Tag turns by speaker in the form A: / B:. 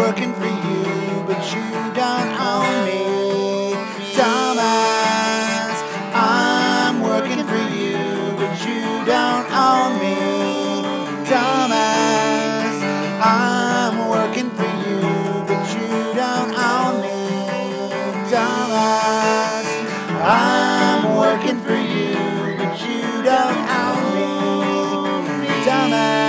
A: working for you, but you don't own me. Dumbass, I'm working for you, but you don't own me. Dumbass, I'm working for you, but you don't own me. Dumbass, I'm working for you, but you don't own me. Dumbass.